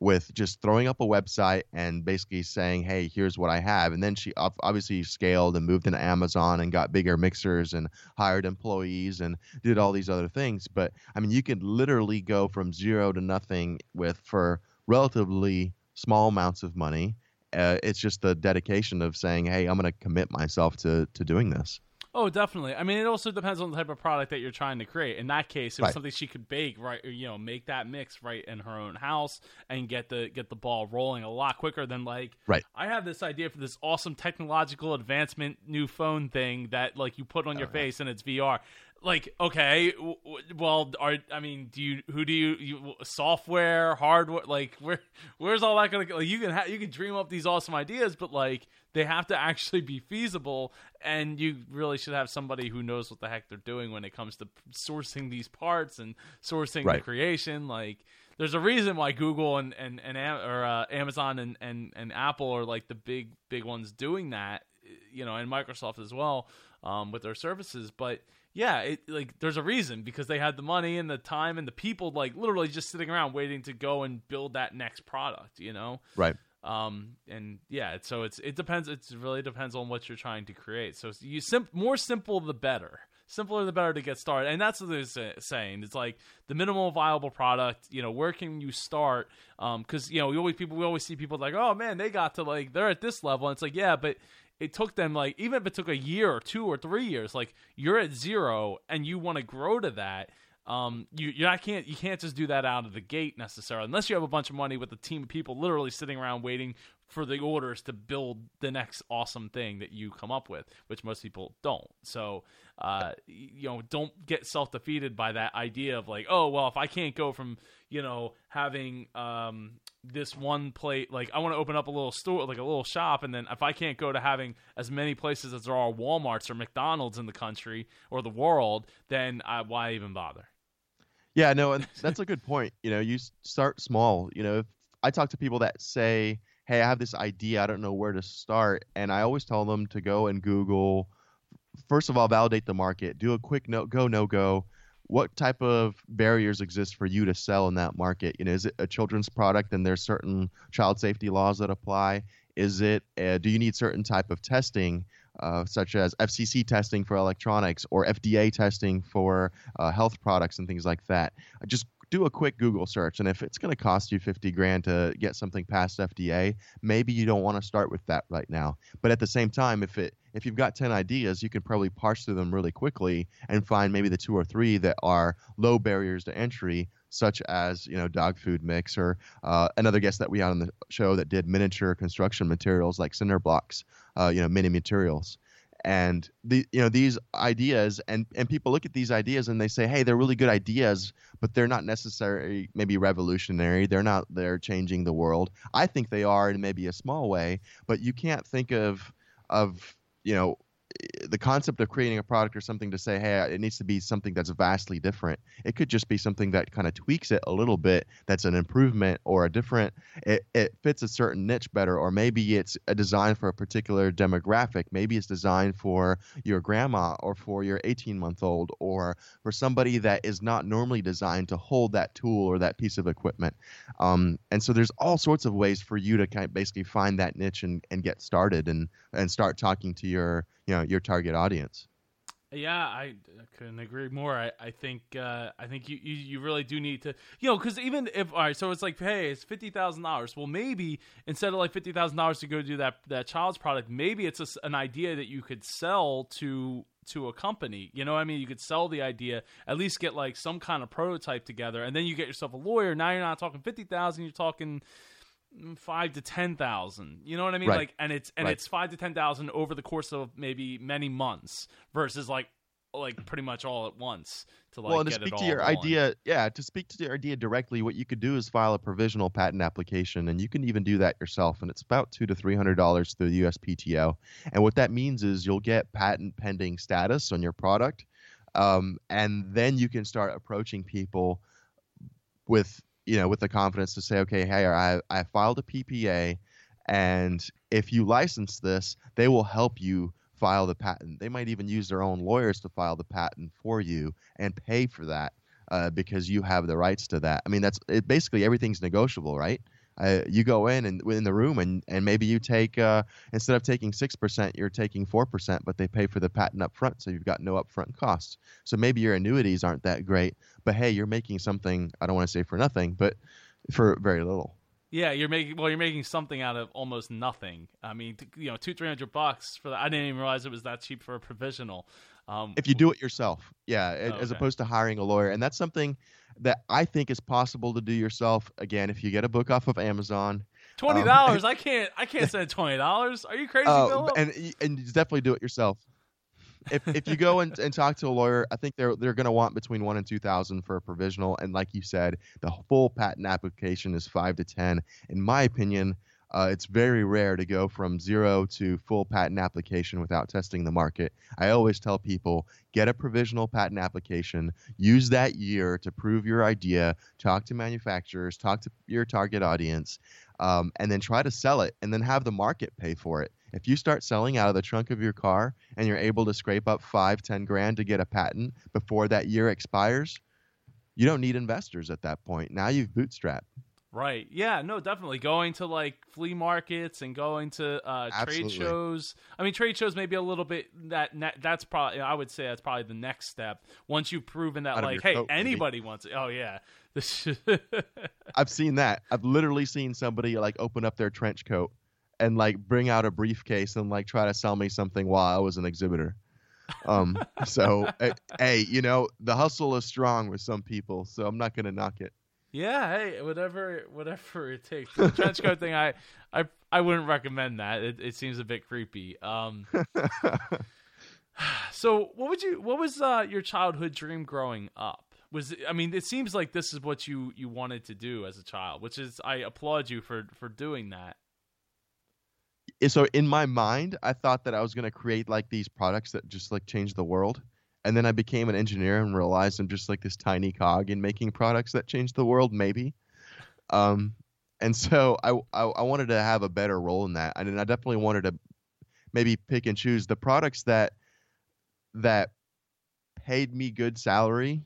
with just throwing up a website and basically saying, "Hey, here's what I have." And then she obviously scaled and moved into Amazon and got bigger mixers and hired employees and did all these other things. But I mean, you could literally go from zero to nothing with for relatively small amounts of money. Uh, it's just the dedication of saying, "Hey, I'm going to commit myself to to doing this." Oh, definitely. I mean, it also depends on the type of product that you're trying to create. In that case, it was Right. something she could bake, right? You know, make that mix right in her own house and get the get the ball rolling a lot quicker than like. Right. I have this idea for this awesome technological advancement new phone thing that like you put on your Oh, yeah. face and it's VR. Like, okay, well, are I mean, do you who do you, you software, hardware, like where where's all that going to like you can ha- you can dream up these awesome ideas, but like they have to actually be feasible and you really should have somebody who knows what the heck they're doing when it comes to sourcing these parts and sourcing the creation. Like there's a reason why Google and and, and or uh, Amazon and, and and Apple are like the big big ones doing that you know and Microsoft as well um, with their services. But yeah it like there's a reason because they had the money and the time and the people like literally just sitting around waiting to go and build that next product you know? Right. Um and yeah so it's it depends it really depends on what you're trying to create. So you sim- more simple the better. Simpler the better to get started. And that's what they're sa- saying. It's like the minimal viable product you know where can you start? Um because you know we always people we always see people like oh man they got to like they're at this level. And it's like yeah but it took them like even if it took a year or two or three years like you're at zero and you want to grow to that um, you you can't you can't just do that out of the gate necessarily unless you have a bunch of money with a team of people literally sitting around waiting for the orders to build the next awesome thing that you come up with, which most people don't. So, uh, you know, don't get self defeated by that idea of like, oh well, if I can't go from you know having um this one plate like i want to open up a little store like a little shop and then if i can't go to having as many places as there are walmarts or mcdonald's in the country or the world then I, why even bother Yeah, no, and that's a good point. You know, you start small. You know, if I talk to people that say, "Hey, I have this idea, I don't know where to start," and I always tell them to go and Google. First of all, validate the market. Do a quick no go no go. What type of barriers exist for you to sell in that market? You know, is it a children's product and there's certain child safety laws that apply? Is it? Uh, do you need certain type of testing? Uh, such as FCC testing for electronics or FDA testing for uh, health products and things like that. Just do a quick Google search, and if it's going to cost you 50 grand to get something past FDA, maybe you don't want to start with that right now. But at the same time, if it if you've got 10 ideas, you can probably parse through them really quickly and find maybe the two or three that are low barriers to entry, such as you know dog food mix or uh, another guest that we had on the show that did miniature construction materials like cinder blocks, uh, you know mini materials. And the you know these ideas and and people look at these ideas and they say hey they're really good ideas but they're not necessarily maybe revolutionary. They're not they're changing the world. I think they are in maybe a small way but you can't think of of you know the concept of creating a product or something to say hey it needs to be something that's vastly different. It could just be something that kind of tweaks it a little bit that's an improvement or a different it, it fits a certain niche better or maybe it's a design for a particular demographic. Maybe it's designed for your grandma or for your 18 month old or for somebody that is not normally designed to hold that tool or that piece of equipment. Um, and so there's all sorts of ways for you to kind of basically find that niche and, and get started. And and start talking to your you know your target audience Yeah, I couldn't agree more. I, I think uh, I think you, you, you really do need to you know because even if all right, so it's like hey, it's fifty thousand dollars. Well, maybe instead of like fifty thousand dollars to go do that that child's product, maybe it's a an idea that you could sell to to a company. You know, what I mean, you could sell the idea, at least get like some kind of prototype together, and then you get yourself a lawyer. Now you're not talking fifty thousand, you're talking five to ten thousand. You know what I mean? Right. Like, and it's and Right. it's five to ten thousand over the course of maybe many months versus like like pretty much all at once to like well, and to get speak to your going. idea, yeah, to speak to your idea directly, what you could do is file a provisional patent application, and you can even do that yourself, and it's about two to three hundred dollars through the USPTO. And what that means is you'll get patent pending status on your product, um, and then you can start approaching people with you know with the confidence to say, okay, hey, I I filed a PPA, and if you license this, they will help you file the patent. They might even use their own lawyers to file the patent for you and pay for that uh, because you have the rights to that. I mean, that's it, basically everything's negotiable, right? Uh, you go in and in the room and, and maybe you take uh, instead of taking six percent, you're taking four percent, but they pay for the patent up front, so you've got no upfront costs. So maybe your annuities aren't that great, but hey, you're making something. I don't want to say for nothing, but for very little. Yeah, you're making well, you're making something out of almost nothing. I mean, you know, two three hundred bucks for that. I didn't even realize it was that cheap for a provisional. Um, if you do it yourself yeah as Okay. opposed to hiring a lawyer and that's something that i think is possible to do yourself again if you get a book off of amazon twenty um, dollars, I can't, I can't spend twenty dollars. Are you crazy, uh, and and you definitely do it yourself if if you go and, and talk to a lawyer i think they're they're going to want between 1 and 2000 for a provisional and like you said the full patent application is 5 to 10 in my opinion uh, it's very rare to go from zero to full patent application without testing the market. I always tell people get a provisional patent application, use that year to prove your idea, talk to manufacturers, talk to your target audience, um, and then try to sell it and then have the market pay for it. If you start selling out of the trunk of your car and you're able to scrape up five, ten grand to get a patent before that year expires, you don't need investors at that point. Now you've bootstrapped. Right. Yeah. No. Definitely going to like flea markets and going to uh, trade shows. I mean, trade shows maybe a little bit that that's probably I would say that's probably the next step once you've proven that Out like hey coat, maybe. anybody wants it. Oh yeah. I've seen that. I've literally seen somebody like open up their trench coat and like bring out a briefcase and like try to sell me something while I was an exhibitor. Um, so eh, hey, you know the hustle is strong with some people, so I'm not gonna knock it. Yeah. Hey, whatever, whatever it takes. The trench coat thing, I, I, I wouldn't recommend that. It, it seems a bit creepy. Um. So, what would you? What was uh, your childhood dream growing up? Was it, I mean, it seems like this is what you you wanted to do as a child, which is I applaud you for for doing that. so in my mind, I thought that I was gonna create like these products that just like change the world. And then I became an engineer and realized I'm just like this tiny cog in making products that change the world, maybe. Um, and so I, I I wanted to have a better role in that, and I definitely wanted to maybe pick and choose the products that that paid me good salary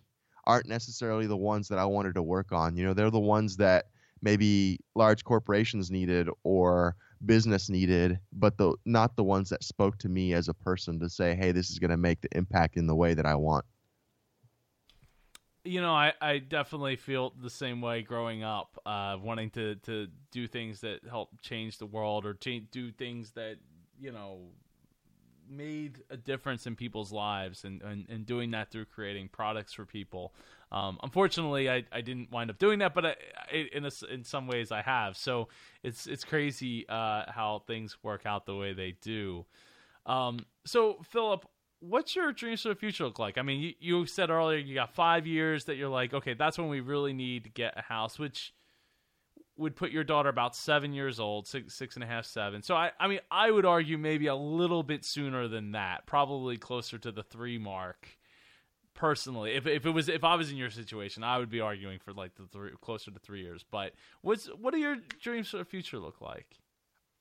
aren't necessarily the ones that I wanted to work on. You know, they're the ones that maybe large corporations needed or business needed, but the not the ones that spoke to me as a person to say, "Hey, this is going to make the impact in the way that I want." You know, I, I definitely feel the same way growing up, uh, wanting to, to do things that help change the world or change, do things that, you know, made a difference in people's lives and, and, and doing that through creating products for people. Um, unfortunately, I, I didn't wind up doing that, but I, I, in, a, in some ways I have. So it's, it's crazy uh, how things work out the way they do. Um, so, Filip, what's your dreams for the future look like? I mean, you, you said earlier you got five years that you're like, okay, that's when we really need to get a house, which would put your daughter about seven years old, six, six and a half, seven. So I, I mean, I would argue maybe a little bit sooner than that, probably closer to the three mark. Personally, if if it was if I was in your situation, I would be arguing for like the three closer to three years. But what's what do your dreams for the future look like?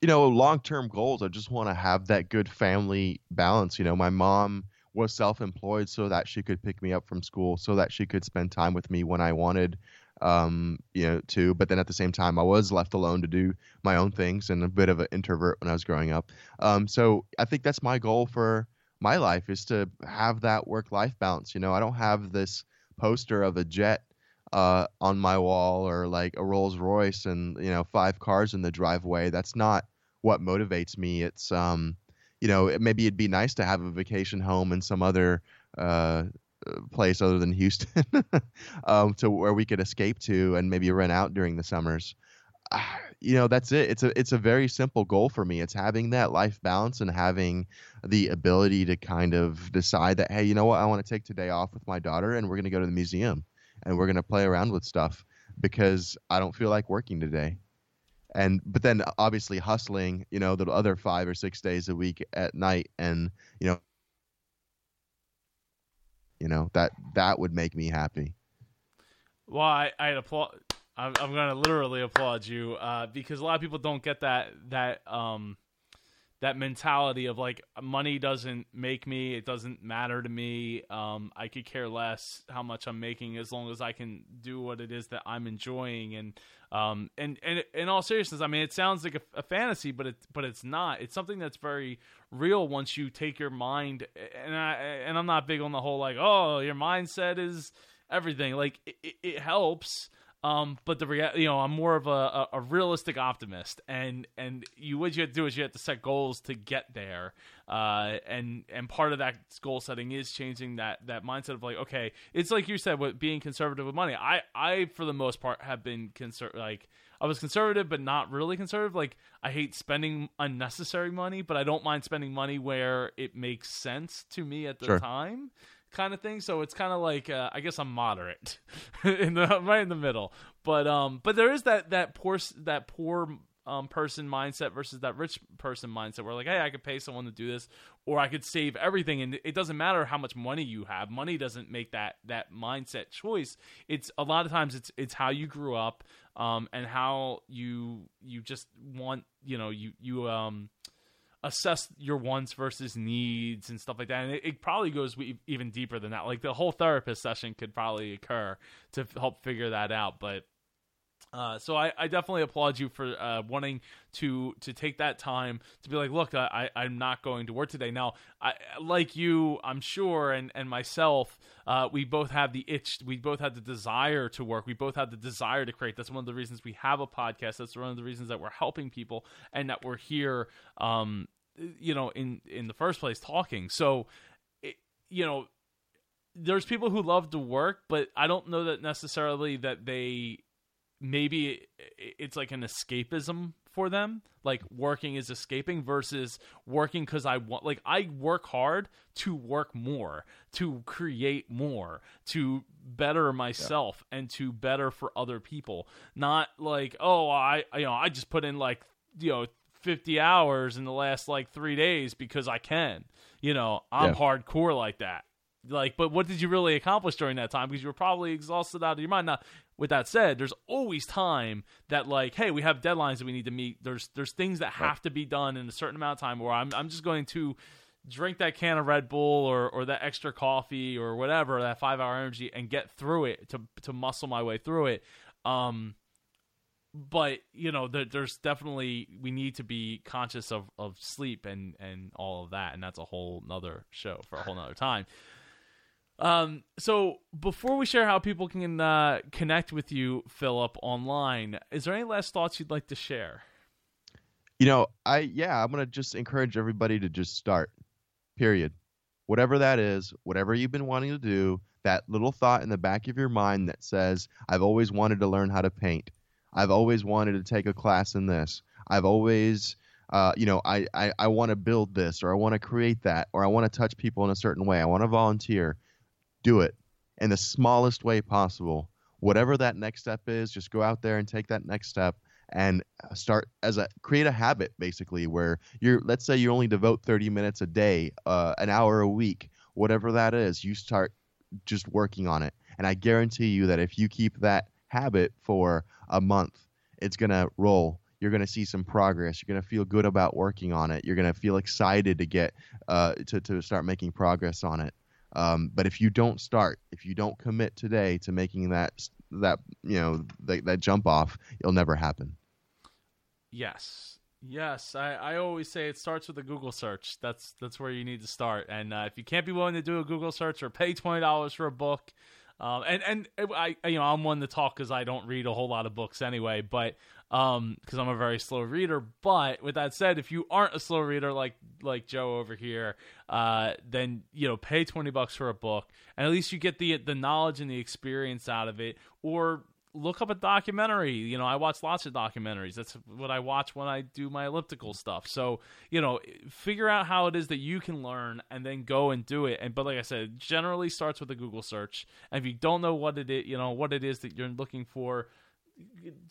you know, long term goals, I just want to have that good family balance. You know, my mom was self employed so that she could pick me up from school, so that she could spend time with me when I wanted, um, you know, to. But then at the same time, I was left alone to do my own things and a bit of an introvert when I was growing up. Um, so I think that's my goal for my life is to have that work life balance. You know, I don't have this poster of a jet uh, on my wall or like a Rolls Royce and you know five cars in the driveway. That's not what motivates me. It's um, you know, it, maybe it'd be nice to have a vacation home in some other uh, place other than Houston, um, to where we could escape to and maybe rent out during the summers. you know that's it. It's a it's a very simple goal for me. It's having that life balance and having the ability to kind of decide that hey you know what? I want to take today off with my daughter and we're going to go to the museum and we're going to play around with stuff because i don't feel like working today. And but then uh, obviously hustling you know the other five or six days a week at night and you know you know that that would make me happy. Well i i applaud i'm, I'm gonna literally applaud you uh, because a lot of people don't get that that um that mentality of like money doesn't make me it doesn't matter to me um, i could care less how much i'm making as long as i can do what it is that i'm enjoying. And um, and and in all seriousness i mean it sounds like a, a fantasy but it but it's not. It's something that's very real once you take your mind and i and i'm not big on the whole like oh your mindset is everything. Like it, it helps um, but the rea- you know, I'm more of a, a, a, realistic optimist, and and you what you have to do is you have to set goals to get there, uh, and and part of that goal setting is changing that that mindset of like, okay, it's like you said, with being conservative with money. I I for the most part have been conser- like I was conservative, but not really conservative. Like I hate spending unnecessary money, but I don't mind spending money where it makes sense to me at the sure. time kind of thing. So it's kind of like uh, I guess I'm moderate in the right in the middle. But um, but there is that that poor that poor um person mindset versus that rich person mindset where like hey I could pay someone to do this or I could save everything and it doesn't matter how much money you have money doesn't make that that mindset choice it's a lot of times it's it's how you grew up um and how you you just want you know you you um assess your wants versus needs and stuff like that. And it, it, probably goes even deeper than that. Like the whole therapist session could probably occur to help figure that out. But uh, so I, I, definitely applaud you for uh, wanting to to take that time to be like, look, I, I'm not going to work today. Now, I, like you, I'm sure, and and myself, uh, we both have the itch. We both have the desire to work. We both have the desire to create. That's one of the reasons we have a podcast. That's one of the reasons that we're helping people and that we're here. Um, you know, in in the first place, talking. So, it, you know, there's people who love to work, but I don't know that necessarily that they maybe it's like an escapism for them like working is escaping versus working because i want like i work hard to work more to create more to better myself yeah. and to better for other people not like oh i you know i just put in like you know 50 hours in the last like three days because i can you know i'm yeah. hardcore like that like but what did you really accomplish during that time? Because you were probably exhausted out of your mind. Now with that said there's always time that like hey we have deadlines that we need to meet. There's there's things that have right. to be done in a certain amount of time where i'm, I'm just going to drink that can of red bull or, or that extra coffee or whatever that five hour energy and get through it to to muscle my way through it. Um but you know there, there's definitely we need to be conscious of, of sleep and and all of that. And that's a whole nother show for a whole nother time um, so before we share how people can uh, connect with you, Filip, online, is there any last thoughts you'd like to share? You know, I yeah, I'm gonna just encourage everybody to just start. Period. Whatever that is, whatever you've been wanting to do, that little thought in the back of your mind that says, "I've always wanted to learn how to paint. I've always wanted to take a class in this. I've always uh, you know, I, I, I want to build this or I want to create that or I want to touch people in a certain way. I want to volunteer do it in the smallest way possible. Whatever that next step is, just go out there and take that next step and start as a create a habit basically where you're let's say you only devote 30 minutes a day uh, an hour a week whatever that is you start just working on it. And i guarantee you that if you keep that habit for a month it's going to roll. You're going to see some progress. You're going to feel good about working on it. You're going to feel excited to get uh, to, to start making progress on it um, but if you don't start, if you don't commit today to making that that you know that, that jump off, it'll never happen. Yes, yes. I, I always say it starts with a Google search. That's that's where you need to start. And uh, if you can't be willing to do a Google search or pay twenty dollars for a book, um, and and I you know I'm one to talk because I don't read a whole lot of books anyway, but um because I'm a very slow reader. But with that said, if you aren't a slow reader like like Joe over here, uh, then you know pay twenty bucks for a book, and at least you get the the knowledge and the experience out of it, or look up a documentary. You know, I watch lots of documentaries. That's what I watch when I do my elliptical stuff. So, you know, figure out how it is that you can learn and then go and do it. And but like I said, generally starts with a Google search. And if you don't know what it is, you know, what it is that you're looking for,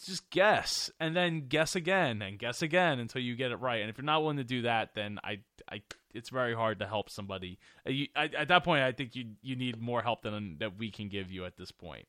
just guess and then guess again and guess again until you get it right. And if you're not willing to do that, then I I it's very hard to help somebody. Uh, you, I, at that point, I think you you need more help than that we can give you at this point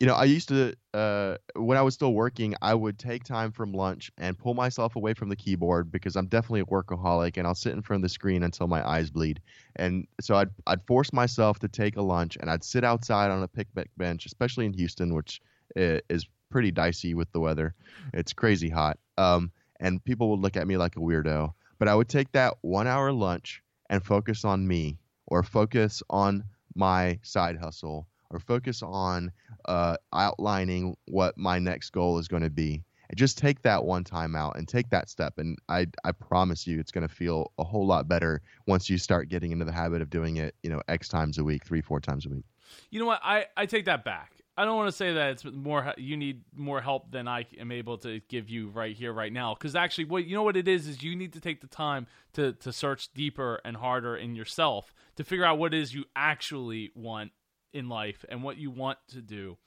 you know, I used to uh, when I was still working, I would take time from lunch and pull myself away from the keyboard because I'm definitely a workaholic, and I'll sit in front of the screen until my eyes bleed. And so I'd I'd force myself to take a lunch, and I'd sit outside on a picnic bench, especially in Houston, which is pretty dicey with the weather. It's crazy hot, um, and people would look at me like a weirdo. But I would take that one hour lunch and focus on me, or focus on my side hustle or focus on uh, outlining what my next goal is going to be. And just take that one time out and take that step, and I I promise you, it's going to feel a whole lot better once you start getting into the habit of doing it. You know, x times a week, three four times a week. You know what? I I take that back. I don't want to say that it's more you need more help than I am able to give you right here right now. Because actually what you know what it is is you need to take the time to to search deeper and harder in yourself to figure out what it is you actually want in life and what you want to do.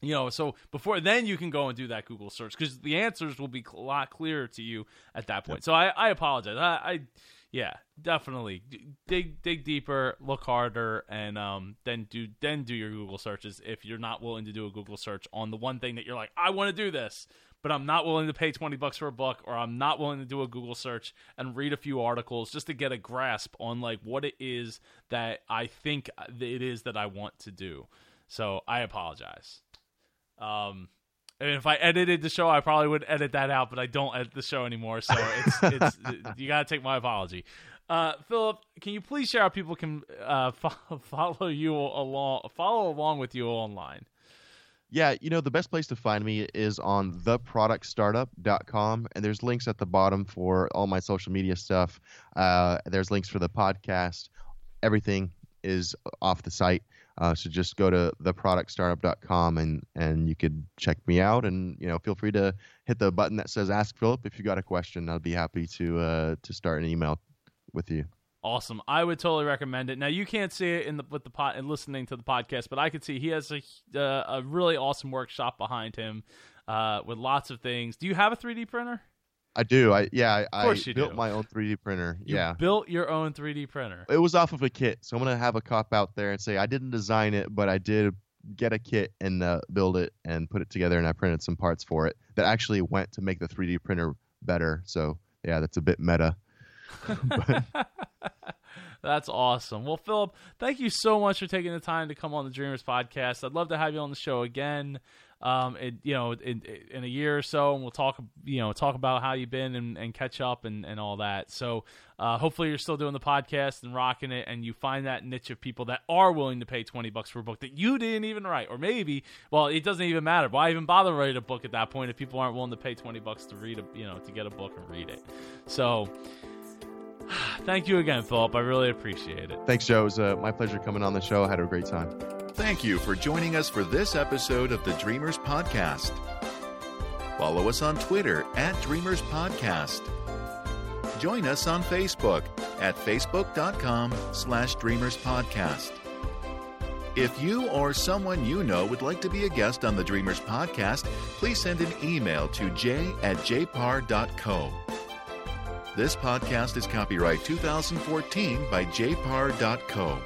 You know so before then you can go and do that google search because the answers will be a lot clearer to you at that point. Yep. so i, I apologize. I, I, yeah definitely dig dig deeper look harder and um then do then do your google searches if you're not willing to do a google search on the one thing that you're like i want to do this but I'm not willing to pay 20 bucks for a book or I'm not willing to do a Google search and read a few articles just to get a grasp on like what it is that I think it is that I want to do. So I apologize. Um, and if I edited the show, I probably would edit that out, but I don't edit the show anymore, so it's it's you got to take my apology. Uh, Filip, can you please share how people can uh, follow, follow you along, follow along with you online? Yeah, you know, the best place to find me is on theproductstartup.com, and there's links at the bottom for all my social media stuff. Uh, there's links for the podcast. Everything is off the site. Uh, so just go to theproductstartup.com and and you could check me out and you know feel free to hit the button that says ask Filip if you got a question. I'd be happy to uh, to start an email with you awesome. I would totally recommend it. Now you can't see it in the with the pot and listening to the podcast, but I could see he has a uh, a really awesome workshop behind him uh, with lots of things. Do you have a 3D printer? I do. I yeah. I, I built do. my own 3D printer. You yeah. Built your own 3D printer. It was off of a kit, so I'm gonna have a cop out there and say I didn't design it, but I did get a kit and uh, build it and put it together, and I printed some parts for it that actually went to make the 3D printer better. So yeah, that's a bit meta. That's awesome. Well, Filip, thank you so much for taking the time to come on the Dreamers podcast. I'd love to have you on the show again. Um, it, you know, in, in a year or so, and we'll talk, you know, talk about how you've been and, and catch up and, and all that. So, uh, hopefully, you're still doing the podcast and rocking it, and you find that niche of people that are willing to pay twenty bucks for a book that you didn't even write, or maybe, well, it doesn't even matter. Why even bother writing a book at that point if people aren't willing to pay twenty bucks to read a, you know, to get a book and read it? So. Thank you again, Filip. I really appreciate it. Thanks, Joe. It was uh, my pleasure coming on the show. I had a great time. Thank you for joining us for this episode of the Dreamers Podcast. Follow us on Twitter at Dreamers Podcast. Join us on Facebook at facebook.com slash Dreamers Podcast. If you or someone you know would like to be a guest on the Dreamers Podcast, please send an email to j at jpar.co. This podcast is copyright 2014 by jpar.co.